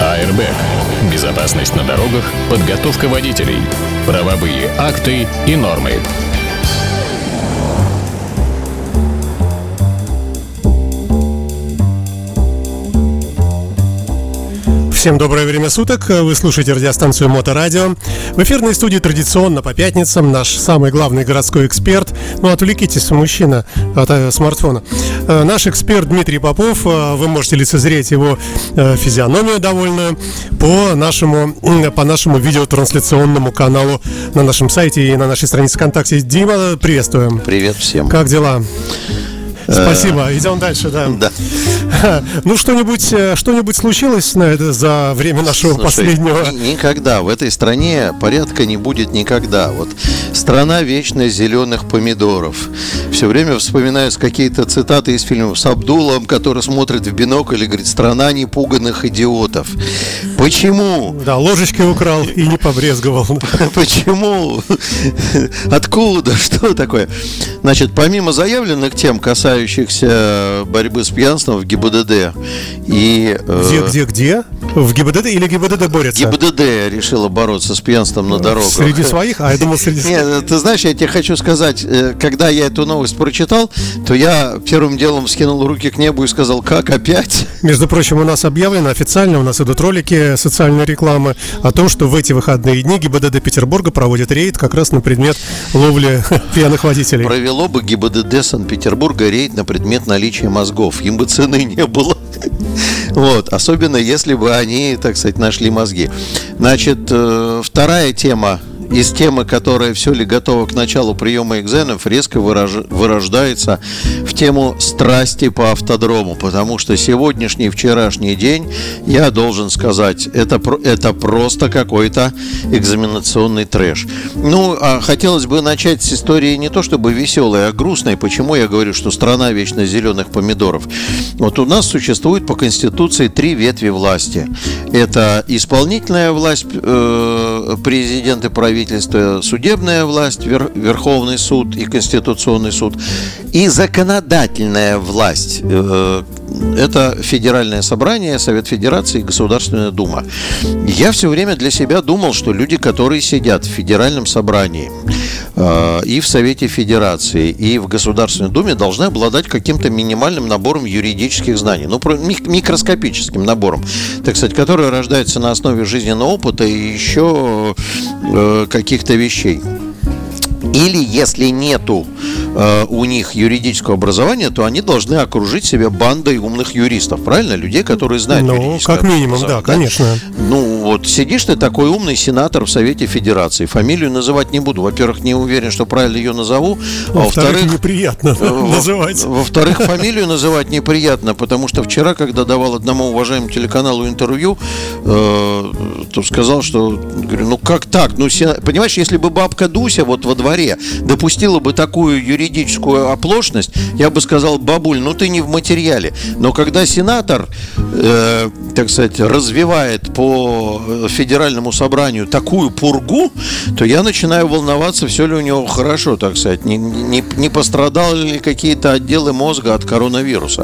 АРБ. Безопасность на дорогах, подготовка водителей, правовые акты и нормы. Всем доброе время суток. Вы слушаете радиостанцию Моторадио. В эфирной студии традиционно по пятницам наш самый главный городской эксперт. Ну, отвлекитесь, мужчина, от э, смартфона. Э, наш эксперт Дмитрий Попов. Э, вы можете лицезреть его физиономию довольную по нашему, по нашему видеотрансляционному каналу на нашем сайте и на нашей странице ВКонтакте. Дима, приветствуем. Привет всем. Как дела? Спасибо. Идем дальше, да. Да. Ну, что-нибудь, э, что-нибудь случилось на это за время нашего Слушай, последнего? ни- никогда в этой стране порядка не будет никогда. Вот страна вечно зеленых помидоров. Все время вспоминаются какие-то цитаты из фильмов с Абдулом, который смотрит в бинокль и говорит «Страна непуганных идиотов». Почему? Да, ложечки украл и не побрезговал. Почему? Откуда? Что такое? Значит, помимо заявленных тем, касающихся борьбы с пьянством в ГИБДД и... э, Где, где, где? В ГИБДД или ГИБДД борется? ГИБДД решила бороться с пьянством на дорогах. Среди своих? А я думал, среди. Нет, ты знаешь, я тебе хочу сказать, э, когда я эту новость прочитал, то я первым делом скинул руки к небу и сказал, как опять? Между прочим, у нас объявлено официально, у нас идут ролики социальной рекламы о том, что в эти выходные дни ГИБДД Петербурга проводит рейд как раз на предмет ловли пьяных водителей. Провело бы ГИБДД Санкт-Петербурга рейд на предмет наличия мозгов. Им бы цены не было. Вот, особенно если бы они, так сказать, нашли мозги. Значит, э, вторая тема из темы, которая все ли готова к началу приема экзаменов, резко выраж- вырождается в тему страсти по автодрому, потому что сегодняшний, вчерашний день, я должен сказать, это, это просто какой-то экзаменационный трэш. Ну, а хотелось бы начать с истории не то чтобы веселой, а грустной. Почему я говорю, что страна вечно зеленых помидоров? Вот у нас существует по Конституции три ветви власти. Это исполнительная власть, э, президент и правительство, судебная власть, Вер- Верховный суд и Конституционный суд, и законодательная власть. Это Федеральное собрание, Совет Федерации и Государственная Дума. Я все время для себя думал, что люди, которые сидят в Федеральном собрании э, и в Совете Федерации, и в Государственной Думе, должны обладать каким-то минимальным набором юридических знаний. Ну, микроскопическим набором, так сказать, который рождается на основе жизненного опыта и еще э, каких-то вещей. Или если нету э, у них юридического образования, то они должны окружить себя бандой умных юристов, правильно? Людей, которые знают Ну, как минимум, да, конечно. Ну, вот сидишь ты такой умный сенатор в Совете Федерации. Фамилию называть не буду. Во-первых, не уверен, что правильно ее назову. А Во-вторых, неприятно во- называть. во-вторых, фамилию называть неприятно, потому что вчера, когда давал одному уважаемому телеканалу интервью, э, то сказал, что, говорю, ну как так? Ну, понимаешь, если бы бабка Дуся вот во дворе допустила бы такую юридическую оплошность, я бы сказал, бабуль, ну ты не в материале. Но когда сенатор, э, так сказать, развивает по э, федеральному собранию такую пургу, то я начинаю волноваться, все ли у него хорошо, так сказать, не, не, не пострадали ли какие-то отделы мозга от коронавируса.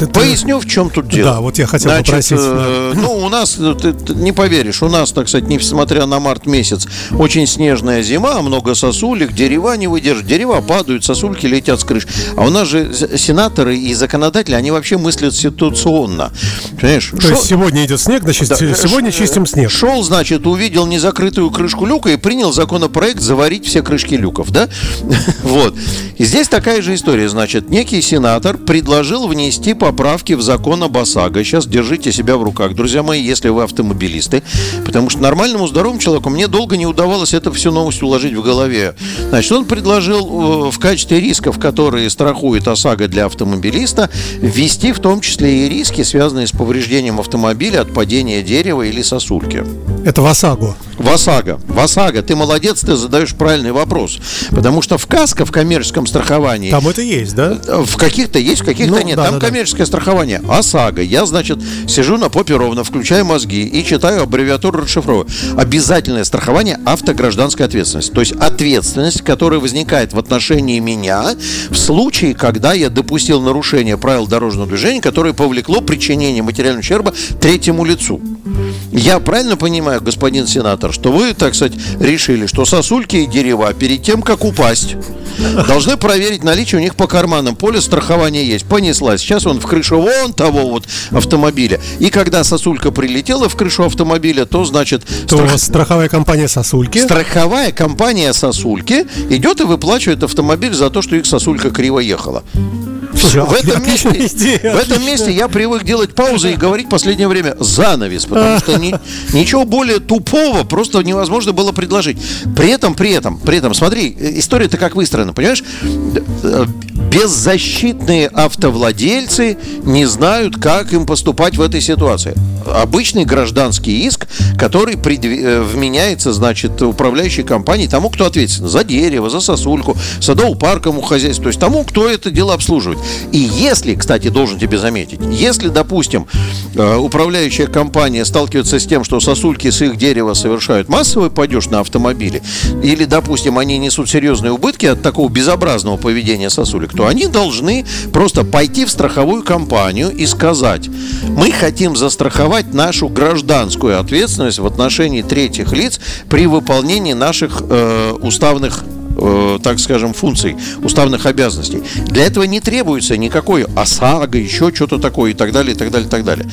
это- Поясню, в чем тут дело. Да, вот я хотел Значит, попросить, э, ну, у нас, э, ты, ты не поверишь, у нас, так сказать, несмотря на март месяц, очень снежная зима, много сосулек, дерева не выдержат, дерева падают, сосульки летят с крыш. А у нас же сенаторы и законодатели, они вообще мыслят ситуационно. Понимаешь? То есть Шо- сегодня идет снег, значит, да, сегодня ш- чистим снег. Шел, значит, увидел незакрытую крышку люка и принял законопроект заварить все крышки люков, да? Вот. И здесь такая же история, значит, некий сенатор предложил внести поправки в закон об ОСАГО. Сейчас держите себя в руках, друзья мои, если вы автомобилисты, потому что нормальному здоровому человеку мне долго не удавалось это всю новость уложить в голове. Значит, он предложил э, в качестве рисков, которые страхует ОСАГО для автомобилиста, ввести в том числе и риски, связанные с повреждением автомобиля от падения дерева или сосульки. Это в ОСАГО. ВАСАГО. ВАСАГО, ты молодец, ты задаешь правильный вопрос. Потому что в КАСКО, в коммерческом страховании, Там это есть, да? в каких-то есть, в каких-то Ну, нет. да, Там да, да. коммерческое страхование. ОСАГО. Я, значит, сижу на попе ровно, включаю мозги и читаю аббревиатуру расшифровываю. Обязательное страхование автогражданской ответственности. То есть ответственность, которая возникает в отношении меня в случае, когда я допустил нарушение правил дорожного движения, которое повлекло причинение материального ущерба третьему лицу. Я правильно понимаю, господин сенатор, что вы, так сказать, решили, что сосульки и дерева перед тем, как упасть, должны проверить наличие у них по карманам. Поле страхования есть. Понеслась. Сейчас он в крышу вон того вот автомобиля. И когда сосулька прилетела в крышу автомобиля, то, значит... То страх... страховая компания сосульки. Страховая компания сосульки идет и выплачивает автомобиль за то, что их сосулька криво ехала. Слушай, в, этом месте, идея, в этом месте я привык делать паузы и говорить в последнее время занавес, потому что ни, ничего более тупого просто невозможно было предложить. При этом, при этом, при этом, смотри, история-то как выстроена, понимаешь? Беззащитные автовладельцы не знают, как им поступать в этой ситуации. Обычный гражданский иск, который предв... Э, вменяется, значит, управляющей компании тому, кто ответственен за дерево, за сосульку, садово-парковому хозяйству, то есть тому, кто это дело обслуживает. И если, кстати, должен тебе заметить, если, допустим, э, управляющая компания сталкивается с тем, что сосульки с их дерева совершают массовый падеж на автомобиле, или, допустим, они несут серьезные убытки от такого безобразного поведения сосулек, то они должны просто пойти в страховую компанию и сказать, мы хотим застраховать нашу гражданскую ответственность в отношении третьих лиц при выполнении наших э, уставных э, так скажем, функций, уставных обязанностей. Для этого не требуется никакой ОСАГО, еще что-то такое и так далее, и так далее, и так далее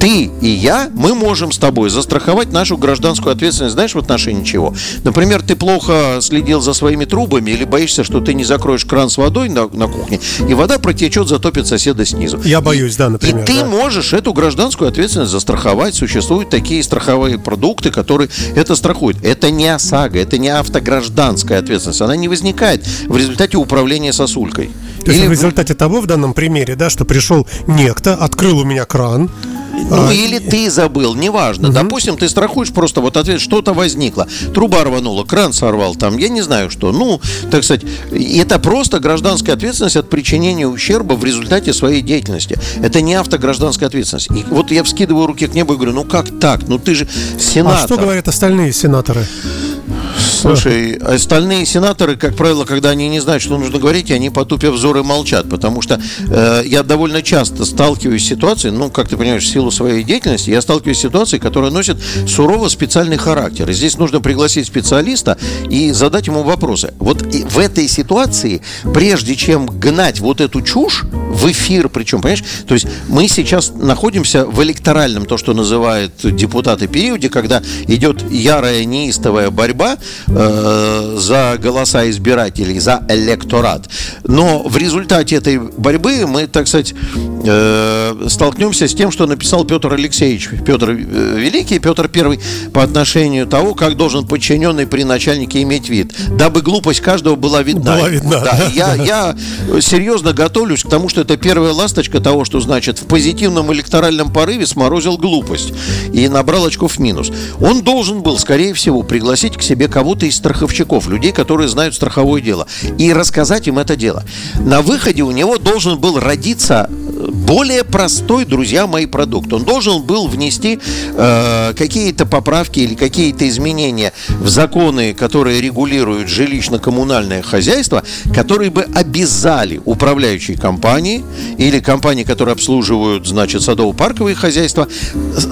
ты и я, мы можем с тобой застраховать нашу гражданскую ответственность, знаешь, в отношении чего? Например, ты плохо следил за своими трубами или боишься, что ты не закроешь кран с водой на, на кухне, и вода протечет, затопит соседа снизу. Я боюсь, да, например. И ты да. можешь эту гражданскую ответственность застраховать. Существуют такие страховые продукты, которые это страхуют. Это не ОСАГО, это не автогражданская ответственность. Она не возникает в результате управления сосулькой. То есть Или... в результате того, в данном примере, да, что пришел некто, открыл у меня кран, ну, а, или ты забыл, неважно. Угу. Допустим, ты страхуешь просто вот ответ, что-то возникло. Труба рванула, кран сорвал там, я не знаю что. Ну, так сказать, это просто гражданская ответственность от причинения ущерба в результате своей деятельности. Это не автогражданская ответственность. И вот я вскидываю руки к небу и говорю, ну как так? Ну ты же сенатор. А что говорят остальные сенаторы? Слушай, остальные сенаторы, как правило, когда они не знают, что нужно говорить, они потупив взоры молчат, потому что э, я довольно часто сталкиваюсь с ситуацией, ну, как ты понимаешь, в силу своей деятельности, я сталкиваюсь с ситуацией, которая носит сурово специальный характер. И здесь нужно пригласить специалиста и задать ему вопросы. Вот в этой ситуации, прежде чем гнать вот эту чушь в эфир, причем, понимаешь, то есть мы сейчас находимся в электоральном, то, что называют депутаты периоде, когда идет ярая неистовая борьба э, за голоса избирателей, за электорат. Но в результате этой борьбы мы, так сказать, э, столкнемся с тем, что написал Петр Алексеевич, Петр э, Великий, Петр Первый, по отношению того, как должен подчиненный при начальнике иметь вид, дабы глупость каждого была видна. Была видна. Да, да, я, я серьезно готовлюсь к тому, что это первая ласточка того, что значит в позитивном электоральном порыве сморозил глупость и набрал очков минус. Он должен был, скорее всего, пригласить к себе кого-то из страховщиков, людей, которые знают страховое дело, и рассказать им это дело. На выходе у него должен был родиться более простой, друзья мои, продукт. Он должен был внести э, какие-то поправки или какие-то изменения в законы, которые регулируют жилищно-коммунальное хозяйство, которые бы обязали управляющие компании или компании, которые обслуживают, значит, садово-парковые хозяйства,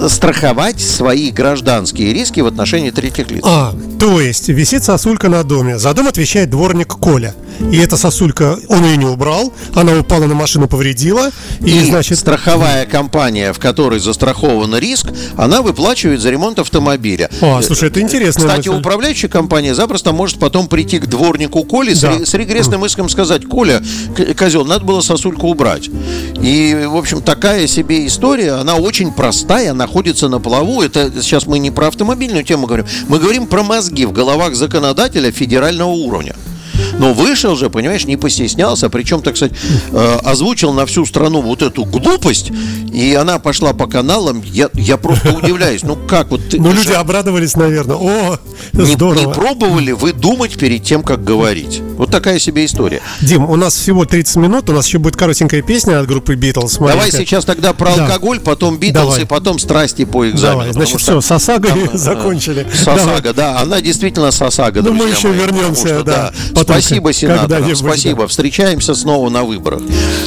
страховать свои гражданские риски в отношении третьих лиц. А, то есть висит сосулька на доме. За дом отвечает дворник Коля. И эта сосулька, он ее не убрал, она упала на машину, повредила. И, и значит... страховая компания, в которой застрахован риск, она выплачивает за ремонт автомобиля. А, слушай, это интересно. Кстати, мысль. управляющая компания запросто может потом прийти к дворнику Коле да. с, с регрессным иском сказать, Коля, козел, надо было сосульку убрать. И, в общем, такая себе история, она очень простая, находится на плаву. Это сейчас мы не про автомобильную тему говорим, мы говорим про мозги в головах законодателя федерального уровня. Но вышел же, понимаешь, не постеснялся, причем, так сказать, э, озвучил на всю страну вот эту глупость, и она пошла по каналам. Я, я просто удивляюсь, ну как вот... Ну люди обрадовались, наверное. О, здорово. Не, не пробовали вы думать перед тем, как говорить? Вот такая себе история. Дим, у нас всего 30 минут, у нас еще будет коротенькая песня от группы Битлз. Давай сейчас тогда про да. алкоголь, потом Битлз и потом страсти по экзамену. Давай, значит, все, с ОСАГО закончили. С ОСАГО, да, она действительно с ОСАГО, Ну мы еще вернемся, да. да. Спасибо сенаторам, Когда-нибудь, спасибо. Встречаемся снова на выборах.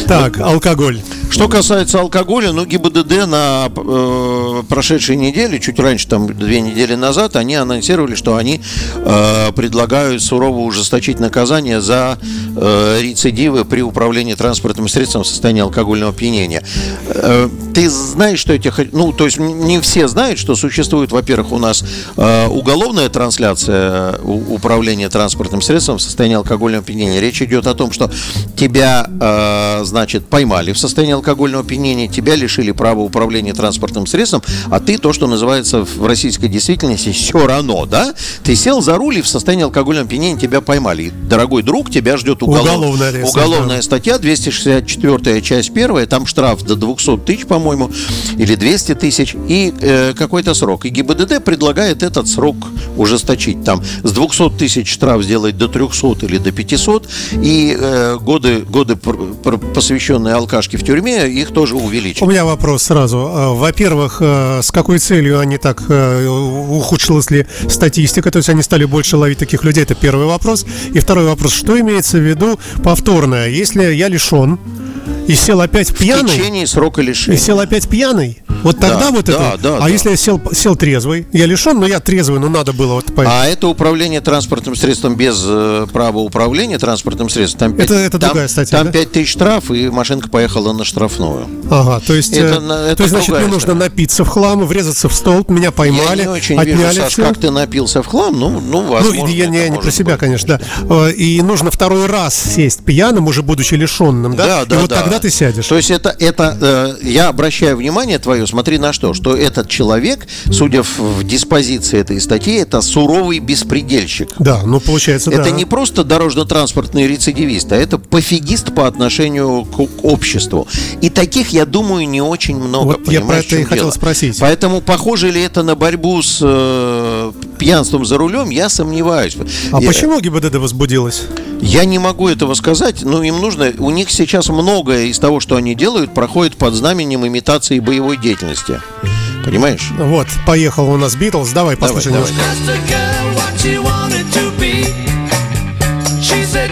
Так, алкоголь. Что касается алкоголя, ну ГИБДД на э, прошедшей неделе, чуть раньше, там две недели назад, они анонсировали, что они э, предлагают сурово ужесточить наказание за э, рецидивы при управлении транспортным средством в состоянии алкогольного опьянения. Э, ты знаешь, что этих... Ну, то есть не все знают, что существует, во-первых, у нас э, уголовная трансляция у- управления транспортным средством в состоянии алкогольного опьянения. Речь идет о том, что тебя, э, значит, поймали в состоянии алкогольного опьянения, тебя лишили права управления транспортным средством, а ты то, что называется в российской действительности все равно, да? Ты сел за руль и в состоянии алкогольного опьянения тебя поймали. И, дорогой друг, тебя ждет уголов- Уголовная ответственность, уголовная да. статья 264 часть 1, там штраф до 200 тысяч, по-моему, или 200 тысяч, и э, какой-то срок. И ГИБДД предлагает этот срок ужесточить. Там с 200 тысяч штраф сделать до 300 или до 500, и э, годы, годы посвященные алкашке в тюрьме, их тоже увеличить. У меня вопрос сразу. А, Во-первых, э, с какой целью они так э, ухудшилась ли статистика? То есть они стали больше ловить таких людей? Это первый вопрос. И второй вопрос. Что имеется в виду повторное? Если я лишен и сел опять В пьяный, течение срока и лишения. сел опять пьяный, вот тогда Да, вот да, это. да, а да. если я сел, сел трезвый, я лишен, но я трезвый, но надо было вот по- А это управление транспортным средством без э, права управления транспортным средством. Там Это- пять- это там- другая статья, Там да? 5 тысяч штраф, и машинка поехала на штрафную. Ага, то есть, Это э, это то есть значит, мне нужно напиться в хлам, врезаться в столб, меня поймали, Я не очень отняли вижу, Саш, всё. как ты напился в хлам. Ну, ну возможно, Ну, я не, это не про себя, быть. конечно, да. Э, И нужно второй раз сесть пьяным, уже будучи лишенным, да? Да, да, И вот да. Тогда ты сядешь. То есть это, это э, я обращаю внимание твое, смотри на что, что этот человек, судя в, диспозиции этой статьи, это суровый беспредельщик. Да, ну получается, Это да. не просто дорожно-транспортный рецидивист, а это пофигист по отношению к, обществу. И таких, я думаю, не очень много. Вот я про это и чем хотел дело? спросить. Поэтому похоже ли это на борьбу с э, пьянством за рулем, я сомневаюсь. А я, почему ГИБДД возбудилась? я не могу этого сказать, но им нужно. У них сейчас многое из того, что они делают, проходит под знаменем имитации боевой деятельности. Понимаешь? Вот, поехал у нас Битлз, давай послушаем давай. немножко. asked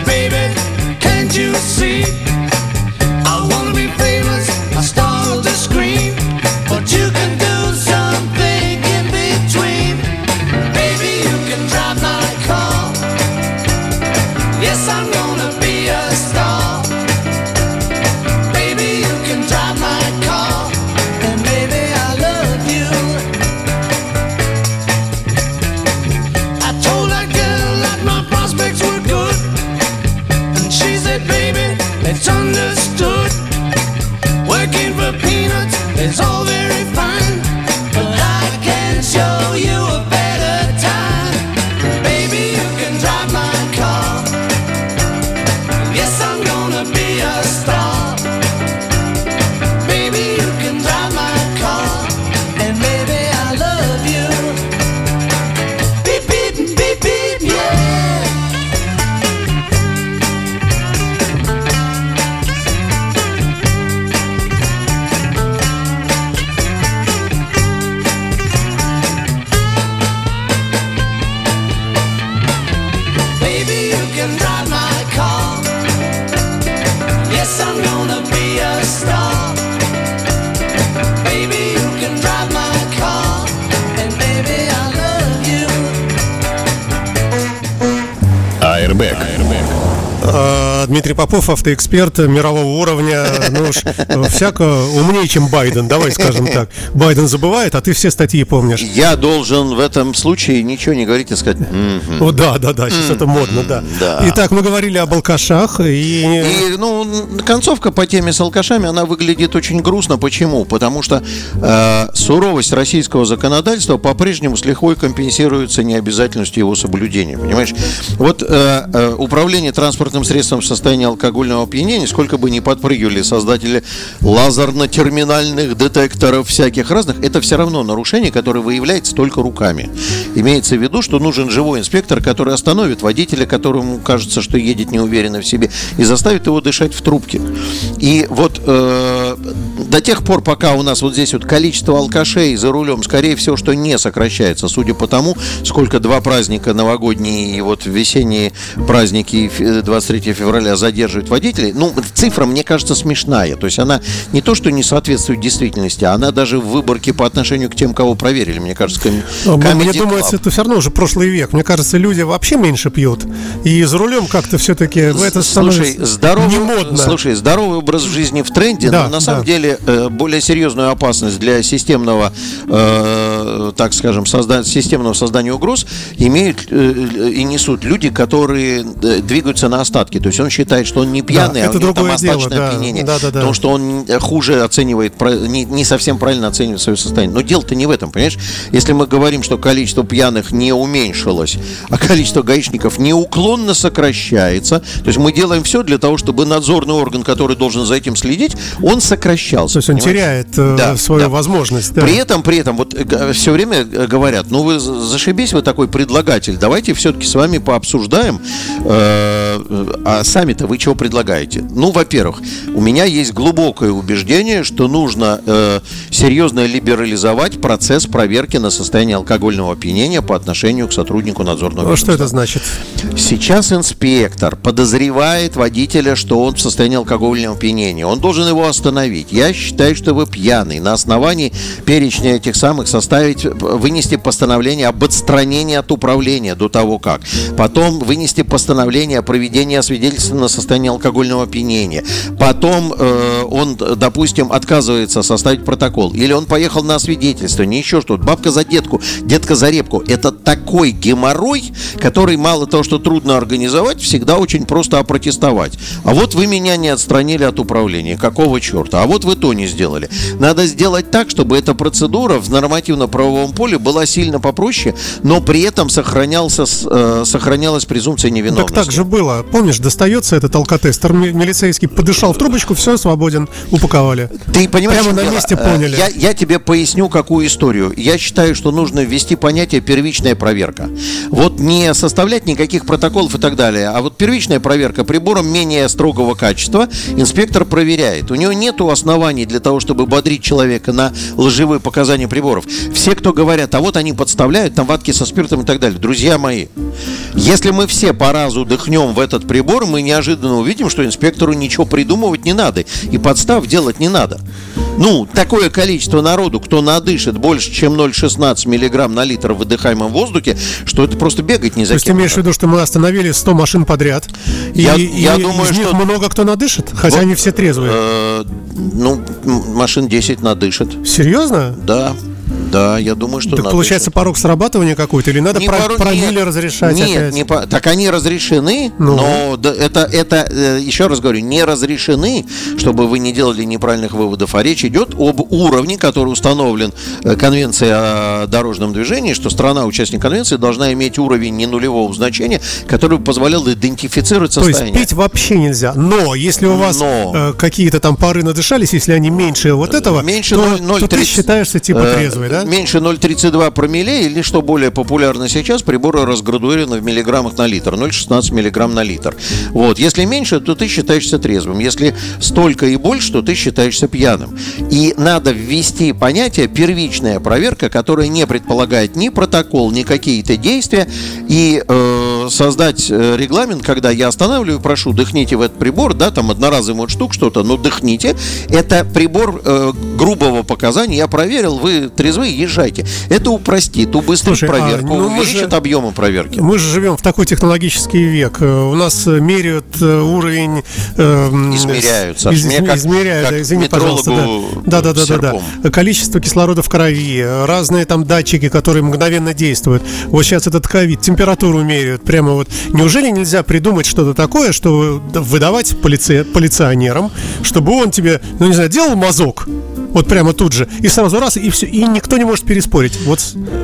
Дмитрий Попов, автоэксперт мирового уровня, ну уж всяко умнее, чем Байден, давай скажем так. Байден забывает, а ты все статьи помнишь. Я должен в этом случае ничего не говорить и сказать. О, да, да, да, сейчас это модно, да. Итак, мы говорили об алкашах и... И, ну, концовка по теме с алкашами, она выглядит очень грустно. Почему? Потому что э, суровость российского законодательства по-прежнему с лихвой компенсируется необязательностью его соблюдения. Понимаешь? Вот э, э, управление транспортным средством в состоянии алкогольного опьянения, сколько бы ни подпрыгивали создатели лазерно-терминальных детекторов всяких разных, это все равно нарушение, которое выявляется только руками. Имеется в виду, что нужен живой инспектор, который остановит водителя, которому кажется, что едет неуверенно в себе, и заставит его дышать в трубке. И вот э, до тех пор, пока у нас вот здесь вот количество алкашей за рулем, скорее всего, что не сокращается, судя по тому, сколько два праздника новогодние и вот весенние праздники 23 февраля задерживают водителей, ну, цифра, мне кажется, смешная. То есть она не то, что не соответствует действительности, она даже в выборке по отношению к тем, кого проверили, мне кажется, ком... Но Мне Club. это все равно уже прошлый век. Мне кажется, люди вообще меньше пьют. И за рулем как-то все-таки это Слушай, здоровый, не модно. слушай, здоровый образ жизни в тренде, Да, но на да. самом деле э, более серьезную опасность для системного, э, так скажем, созда- системного создания угроз имеют э, и несут люди, которые э, двигаются на остатки. То есть он считает, что он не пьяный, а это у него там дело, да. опьянение. Да, да, да. Потому что он э, хуже оценивает, не, не совсем правильно оценивает свое состояние. Но дело-то не в этом, понимаешь? Если мы говорим, что количество пьяных не уменьшилось, а количество гаишников неуклонно сокращается, то есть мы делаем все для того, чтобы надзорный орган, который должен за этим следить, он сокращался. То есть он понимаешь? теряет э, Да, свою да. возможность. да. При этом, при этом, вот все время э, говорят, ну вы за- зашибись, вы такой предлагатель, давайте все-таки с вами пообсуждаем, э, э, а сами-то вы чего предлагаете? Ну, во-первых, у меня есть глубокое убеждение, что нужно э, серьезно либерализовать процесс проверки на состояние алкогольного опьянения по отношению к сотруднику надзорного А что это ведомства. значит? Сейчас инспектор подозревает водителя, что он в состоянии алкогольного опьянения. Он должен его остановить. Я считаю, что вы пьяный. На основании перечня этих самых составить, вынести постановление об отстранении от управления до того как. Потом вынести постановление о проведении свидетельства на состояние алкогольного опьянения. Потом э, он, допустим, отказывается составить протокол. Или он поехал на свидетельство, не еще что-то. Бабка за детку, детка за репку. Это такой геморрой, который мало того, что трудно организовать, всегда очень просто опротестовать. А вот вы меня не отстранили от управления. Какого черта? А вот вы то не сделали. Надо сделать так, чтобы эта процедура в нормативно-правовом поле была сильно попроще, но при этом сохранялся, э, сохранялась презумпция невиновности. Так так же было. Помнишь, достается этот алкотестер ми- милицейский, подышал в трубочку, все, свободен, упаковали. Ты понимаешь, Прямо на месте Э, поняли. Я, я тебе поясню, какую историю. Я считаю, что нужно ввести понятие первичная проверка. Вот не составлять никаких протоколов и так далее, а вот первичная проверка прибором менее строгого качества инспектор проверяет. У него нет оснований для того, чтобы бодрить человека на лживые показания приборов. Все, кто говорят, а вот они подставляют, там ватки со спиртом и так далее. Друзья мои, если мы все по разу дыхнем в этот прибор, мы неожиданно увидим, что инспектору ничего придумывать не надо и подстав делать не надо. Ну, такое количество народу, кто надышит больше, чем 0,16 миллиграмм на литр в выдыхаемом воздухе, что это просто бегать не за То есть ты имеешь в виду, что мы остановили 100 машин подряд, и, Я- и я думаю, из них что- много кто надышит, хотя Вот, они все трезвые. Э, ну, машин 10 надышит. Серьезно? Да, да, я думаю, что Так надышит. получается порог срабатывания какой-то, или надо Не про, порог- промилле нет, разрешать Нет, опять? не по- так они разрешены, Ну. но да, это, это э, еще раз говорю, не разрешены, чтобы вы не делали неправильных выводов, а речь идет об уровне, который установлен э, Конвенцией о дорожном движении, что страна, участник конвенции, должна иметь уровень не нулевого значения, который бы позволял идентифицировать То есть состояние. пить вообще нельзя. Но если у вас Но. э, какие-то там пары надышались, если они меньше вот этого, Меньше то, 0,030, то ты считаешься типа трезвый, да? Меньше 0,32 промилле или, что более популярно сейчас, приборы разградуированы в миллиграммах на литр. 0,16 миллиграмм на литр. Вот. Если меньше, то ты считаешься трезвым. Если столько и больше, то ты считаешься пьяным. И надо ввести понятие первичная проверка, которая не предполагает ни протокол, ни какие-то действия, и э, создать э, регламент, когда я останавливаю прошу, дыхните в этот прибор, да, там одноразовый вот штук что-то, но дыхните. Это прибор э, грубого показания, я проверил, вы трезвые, езжайте. Это упростит, убыстрит Слушай, а, проверку, ну мы увеличит же- объемы проверки. Мы же живем в такой технологический век. Э, У нас меряют э, уровень... э, м, Измеряют, с- Саш. из- Мне как- измеряют, как да, извини, пожалуйста. Да, да, да, да, да, да. Количество кислорода в крови, разные там датчики, которые мгновенно действуют. Вот сейчас этот ковид, температуру меряют. Прямо вот. Неужели нельзя придумать что-то такое, что выдавать полиция, полиционерам, чтобы он тебе, ну не знаю, делал мазок Вот прямо тут же. И сразу раз, и все. И никто не может переспорить. Вот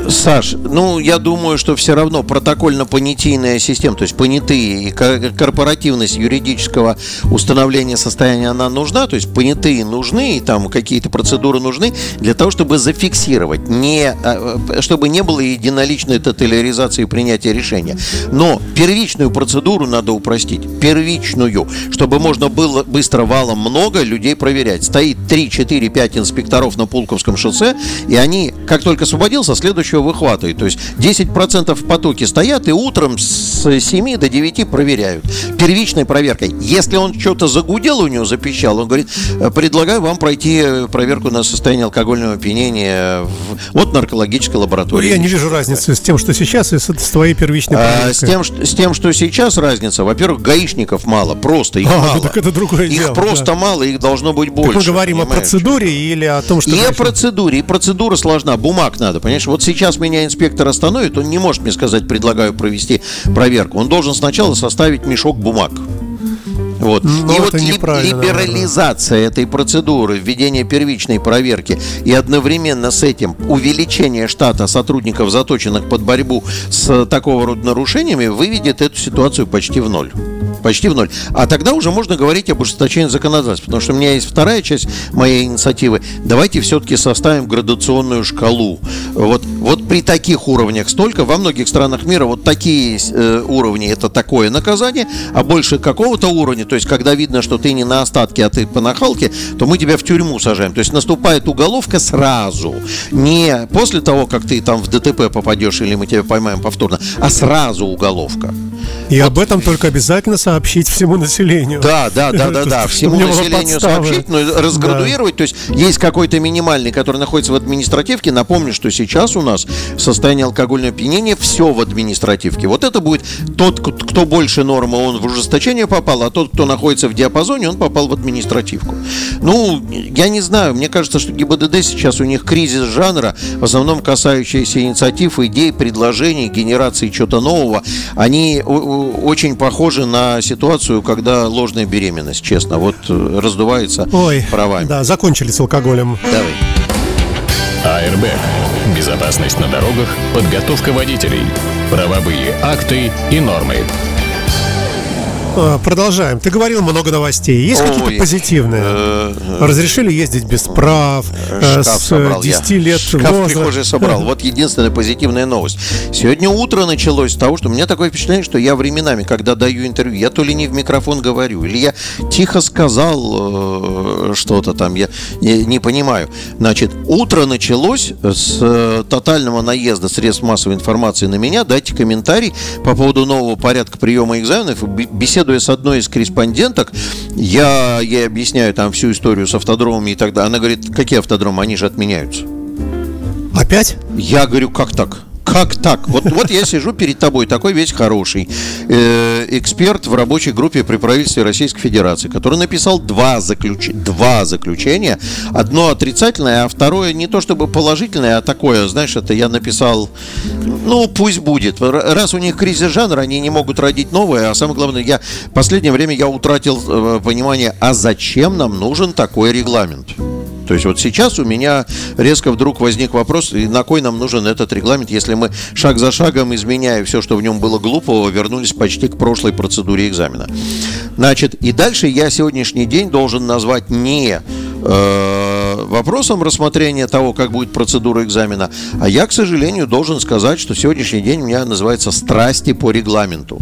Саш, ну, я думаю, что все равно протокольно-понятийная система, то есть понятые и ко- корпоративность юридического установления состояния, она нужна, то есть понятые нужны, и там какие-то процедуры нужны для того, чтобы зафиксировать, не, а, э, чтобы не было единоличной тоталяризации принятия решения. Но первичную процедуру надо упростить, первичную, чтобы можно было быстро валом много людей проверять. Стоит 3, 4, 5 инспекторов на Пулковском шоссе, и они, как только освободился, следующего выхватывают. То есть 10% в потоке стоят и утром с 7 до 9 проверяют. Первичной проверкой. Если он что-то загудел у него, запищал, он говорит, «Э, предлагаю вам пройти э, проверку на состояние алкогольного опьянения от наркологической лаборатории. я не вижу разницы с тем, что сейчас, и с, с твоей первичной А, с, проверкой. тем, что, с тем, что сейчас разница, во-первых, гаишников мало, просто их А, мало. так это другое их дело, просто да. мало, их должно быть больше. Так мы говорим о понимаешь? процедуре или о том, что... И о процедуре, и процедура сложна, бумаг надо, понимаешь? Вот сейчас меня инспектор остановит, он не может мне сказать, предлагаю провести проверку. Он должен сначала составить мешок бумаг. Вот. Ну, и вот либерализация этой процедуры, введение первичной проверки и одновременно с этим увеличение штата сотрудников, заточенных под борьбу с такого рода нарушениями, выведет эту ситуацию почти в ноль. Почти в ноль. А тогда уже можно говорить об ужесточении законодательства. Потому что у меня есть вторая часть моей инициативы. Давайте все-таки составим градационную шкалу. Вот, вот при таких уровнях столько, во многих странах мира вот такие э, уровни это такое наказание, а больше какого-то уровня, то есть когда видно, что ты не на остатке, а ты по нахалке, то мы тебя в тюрьму сажаем. То есть наступает уголовка сразу. Не после того, как ты там в ДТП попадешь или мы тебя поймаем повторно, а сразу уголовка. И об этом только обязательно сообщить всему населению. Да, да, да, да, да. Всему населению подставы. сообщить, но разградуировать. То есть есть какой-то минимальный, который находится в административке. Напомню, что сейчас у нас состояние алкогольного опьянения все в административке. Вот это будет тот, кто больше нормы, он в ужесточение попал, а тот, кто находится в диапазоне, он попал в административку. Ну, я не знаю, мне кажется, что ГИБДД сейчас у них кризис жанра, в основном касающийся инициатив, идей, предложений, генерации чего-то нового. Они очень похожи на ситуацию, когда ложная беременность, честно, вот э, раздувается Ой, правами. да, закончили с алкоголем. Давай. АРБ. Безопасность на дорогах, подготовка водителей, правовые акты и нормы. А, Продолжаем. Ты говорил много новостей. Есть какие-то позитивные? Э, Разрешили ездить без прав э, Шкаф с собрал я. 10 лет Шкаф в возраста. прихожей собрал. Вот единственная позитивная новость. Сегодня утро началось с того, что у меня такое впечатление, что я временами, когда даю интервью, я то ли не в микрофон говорю, или я тихо сказал э, что-то там, я не, не понимаю. Значит, утро началось с э, тотального наезда средств массовой информации на меня. Дайте комментарий по поводу нового порядка приема экзаменов. Б- Беседуя с одной из корреспонденток, я ей объясняю там всю историю с автодромами и так далее. Она говорит, какие автодромы? Они же отменяются. Опять? Я говорю, как так? Как так? Вот, вот я сижу перед тобой, такой весь хороший э, эксперт в рабочей группе при правительстве Российской Федерации, который написал два, заключ... два заключения. Одно отрицательное, а второе не то чтобы положительное, а такое, знаешь, это я написал, ну, пусть будет. Раз у них кризис жанра, они не могут родить новое, а самое главное, я в последнее время я утратил э, понимание, а зачем нам нужен такой регламент? То есть вот сейчас у меня резко вдруг возник вопрос, на кой нам нужен этот регламент, если мы шаг за шагом, изменяя все, что в нем было глупого, вернулись почти к прошлой процедуре экзамена. Значит, и дальше я сегодняшний день должен назвать не э, вопросом рассмотрения того, как будет процедура экзамена, а я, к сожалению, должен сказать, что сегодняшний день у меня называется «Страсти по регламенту».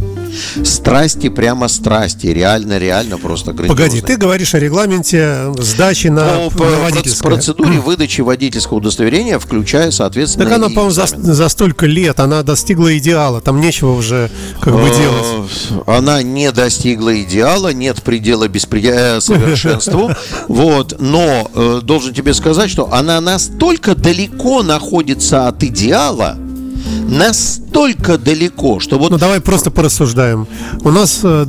Страсти, прямо страсти, реально, реально просто грандиозные. Погоди, ты говоришь о регламенте сдачи на, По, на водительское. процедуре выдачи водительского удостоверения, включая, соответственно, Так она, по-моему, за, за столько лет, она достигла идеала, там нечего уже как бы делать. Э, Она не достигла идеала, нет предела беспредела совершенству. Вот, но э, должен тебе сказать, что она настолько далеко находится от идеала, настолько далеко, что вот Ну давай просто порассуждаем. У нас э,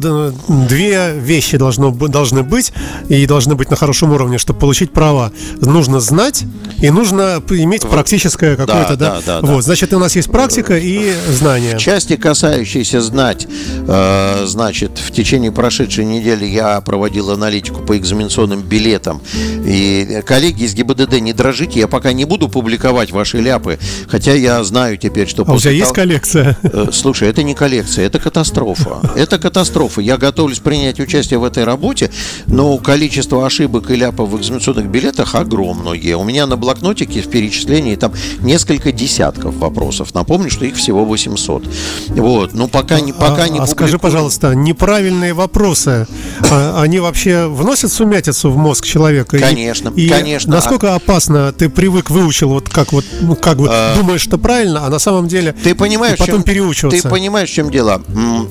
две вещи должно, должны быть и должны быть на хорошем уровне, чтобы получить права. Нужно знать и нужно иметь практическое какое-то, да, да, да, да. Вот, значит, у нас есть практика и знания. В части, касающейся знать, э, значит, в течение прошедшей недели я проводил аналитику по экзаменационным билетам. И э, коллеги из ГИБДД, не дрожите, я пока не буду публиковать ваши ляпы, хотя я знаю теперь, что А у тебя есть того- коллекция? Э, Слушай, это не коллекция, это катастрофа. Это катастрофа. Я готовлюсь принять участие в этой работе, но количество ошибок и ляпов в экзаменационных билетах огромное. У меня на блокнотике в перечислении там несколько десятков вопросов. Напомню, что их всего 800. Вот. Ну, пока не, пока а, не а скажи, пожалуйста, неправильные вопросы, а, они вообще вносят сумятицу в мозг человека? Конечно, и конечно. Насколько опасно ты привык, выучил, вот как вот, ну, как бы думаешь, что правильно, а на самом деле Ты понимаешь, и потом чем, переучиваться. Ты понимаешь, в чем дело?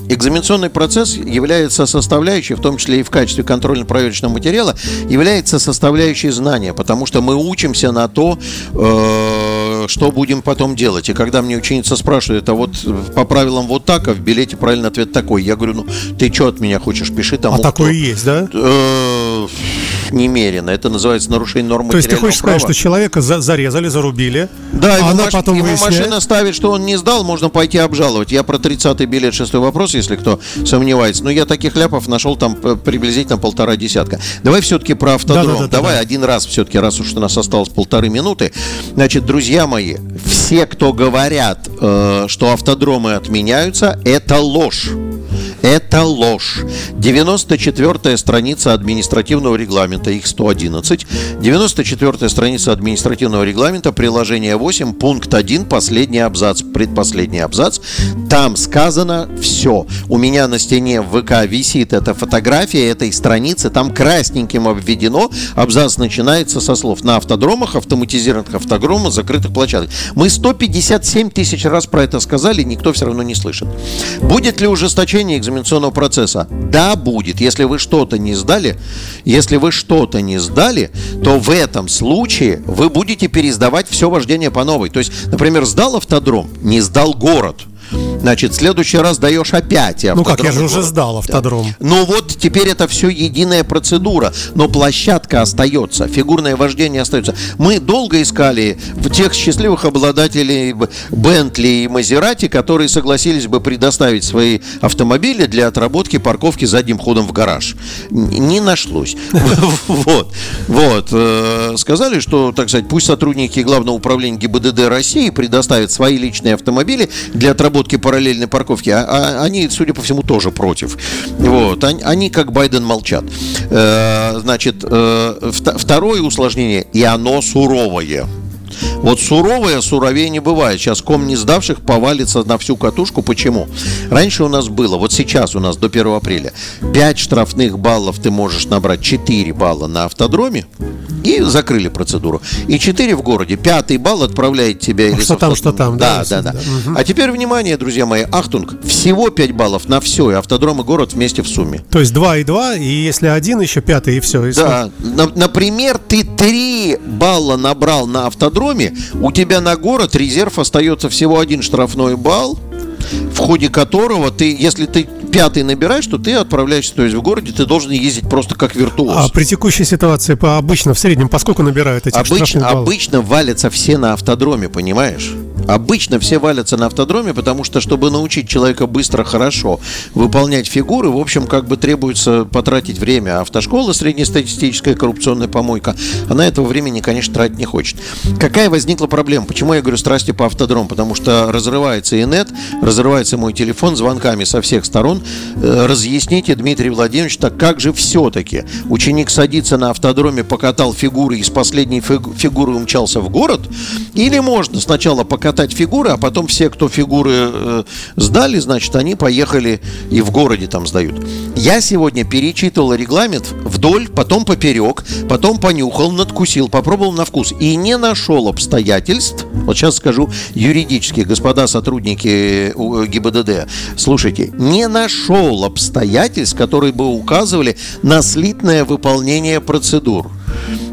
Экзаменационный процесс является составляющей, в том числе и в качестве контрольно-проверочного материала, является составляющей знания, потому что мы учимся на то, э, что будем потом делать. И когда мне ученица спрашивает, а вот по правилам вот так, а в билете правильный ответ такой, я говорю, ну ты что от меня хочешь, пиши там. А такое есть, да? Э, немерено. Это называется нарушение норм То есть ты хочешь сказать, права. что человека за- зарезали, зарубили, Да, а ему, она маш- потом ему выясняет... машина ставит, что он не сдал, можно пойти обжаловать. Я про 30-й билет, шестой вопрос, если кто сомневается. Но я таких ляпов нашел там приблизительно полтора десятка. Давай все-таки про автодром. Да-да-да-да-да. Давай один раз все-таки, раз уж у нас осталось полторы минуты. Значит, друзья мои, все, кто говорят, э, что автодромы отменяются, это ложь. Это ложь. 94-я страница административного регламента, их 111. 94-я страница административного регламента, приложение 8, пункт 1, последний абзац, предпоследний абзац. Там сказано все. У меня на стене в ВК висит эта фотография этой страницы. Там красненьким обведено. Абзац начинается со слов «На автодромах, автоматизированных автодромах, закрытых площадках». Мы 157 тысяч раз про это сказали, никто все равно не слышит. Будет ли ужесточение экзаменационного процесса? Да, будет. Если вы что-то не сдали, если вы что-то не сдали, то в этом случае вы будете пересдавать все вождение по новой. То есть, например, сдал автодром, не сдал город. Значит, в следующий раз даешь опять. Ну как, я же уже сдал автодром. Ну вот теперь это все единая процедура, но площадка остается, фигурное вождение остается. Мы долго искали в тех счастливых обладателей Бентли и Мазерати, которые согласились бы предоставить свои автомобили для отработки парковки задним ходом в гараж. Не нашлось. Вот, вот. Э, Сказали, что, так сказать, пусть сотрудники Главного управления ГИБДД России предоставят свои личные автомобили для отработки параллельной парковки, а, а они, судя по всему, тоже против. Вот, они, они, как Байден молчат. Э, значит, э, вт- второе усложнение, и оно суровое. Вот суровое суровее не бывает. Сейчас ком не сдавших повалится на всю катушку. Почему? Раньше у нас было, вот сейчас у нас до 1 апреля, 5 штрафных баллов ты можешь набрать, 4 балла на автодроме, и закрыли процедуру. И 4 в городе. Пятый балл отправляет тебя или что там, что там, да, Да, да, да. да. А теперь внимание, друзья мои, Ахтунг, всего 5 баллов на все, и автодром и город вместе в сумме. То есть 2 и 2, и если один, еще пятый, и все. Да, на- например, ты 3 балла набрал на автодроме, у тебя на город резерв остается всего один штрафной балл, в ходе которого ты, если ты пятый набираешь, то ты отправляешься, то есть в городе ты должен ездить просто как виртуоз. А при текущей ситуации по обычно в среднем поскольку набирают эти Обычно, обычно валятся все на автодроме, понимаешь? Обычно все валятся на автодроме, потому что, чтобы научить человека быстро, хорошо выполнять фигуры, в общем, как бы требуется потратить время. А автошкола, среднестатистическая коррупционная помойка, она этого времени, конечно, тратить не хочет. Какая возникла проблема? Почему я говорю страсти по автодрому? Потому что разрывается инет, разрывается мой телефон звонками со всех сторон. Э, Разъясните, Дмитрий Владимирович, так как же все-таки ученик садится на автодроме, покатал фигуры и с последней фиг- фигуры умчался в город? Или можно сначала покатать фигуры, а потом все, кто фигуры э, сдали, значит, они поехали и в городе там сдают. Я сегодня перечитывал регламент вдоль, потом поперек, потом понюхал, надкусил, попробовал на вкус и не нашел обстоятельств, вот сейчас скажу юридически, господа сотрудники э, ГИБДД, слушайте, не нашел обстоятельств, которые бы указывали на слитное выполнение процедур.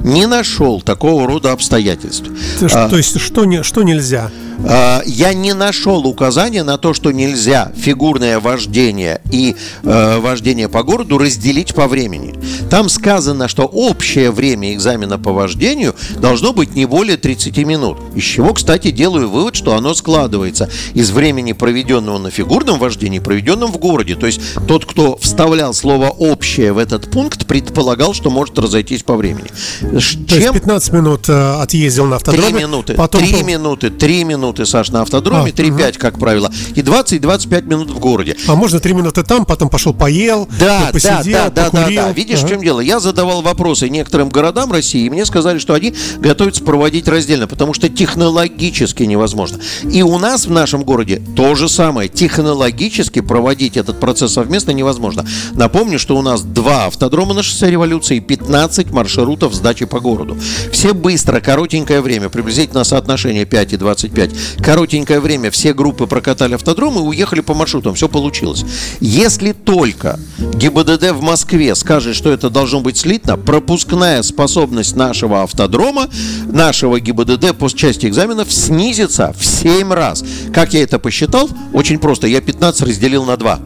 Не нашел такого рода обстоятельств. То, А, то есть что, не, что нельзя? а, Я не нашел указания на то, что нельзя фигурное вождение и э, вождение по городу разделить по времени. Там сказано, что общее время экзамена по вождению должно быть не более 30 минут. Из чего, кстати, делаю вывод, что оно складывается из времени, проведенного на фигурном вождении, проведенном в городе. То есть тот, кто вставлял слово «общее» в этот пункт, предполагал, что может разойтись по времени. Ш- То есть 15 минут э, отъездил на автодроме. минуты, Потом три пол- минуты, три минуты, Саш, на автодроме, А, 3-5, как правило, и 20-25 минут в городе. А можно 3 минуты там, потом пошел поел, Да, да, посидел, да, да, да, покурил. да. Видишь, Ага. в чем дело? Я задавал вопросы некоторым городам России, и мне сказали, что они готовятся проводить раздельно, потому что технологически невозможно. И у нас в нашем городе то же самое. Технологически проводить этот процесс совместно невозможно. Напомню, что у нас два автодрома на шоссе революции и 15 маршрутов сдачи по городу. Все быстро, коротенькое время, приблизительно соотношение 5 и 25. Коротенькое время все группы прокатали автодром и уехали по маршрутам. Все получилось. Если только ГИБДД в Москве скажет, что это должно быть слитно, пропускная способность нашего автодрома, нашего ГИБДД по части экзаменов снизится в 7 раз. Как я это посчитал? Очень просто. Я 15 разделил на 2.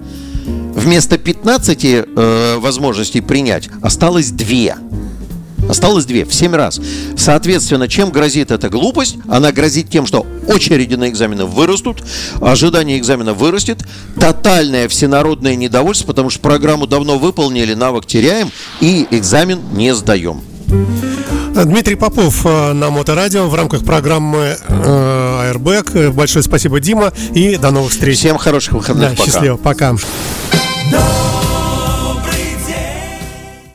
Вместо 15 э, возможностей принять осталось 2. Осталось две, в семь раз. Соответственно, чем грозит эта глупость? Она грозит тем, что очереди на экзамены вырастут, ожидание экзамена вырастет, тотальное всенародное недовольство, потому что программу давно выполнили, навык теряем и экзамен не сдаем. Дмитрий Попов э, на Моторадио в рамках программы э, Airbag. Большое спасибо, Дима, и до новых встреч. Всем хороших выходных. Да, пока. счастливо, пока.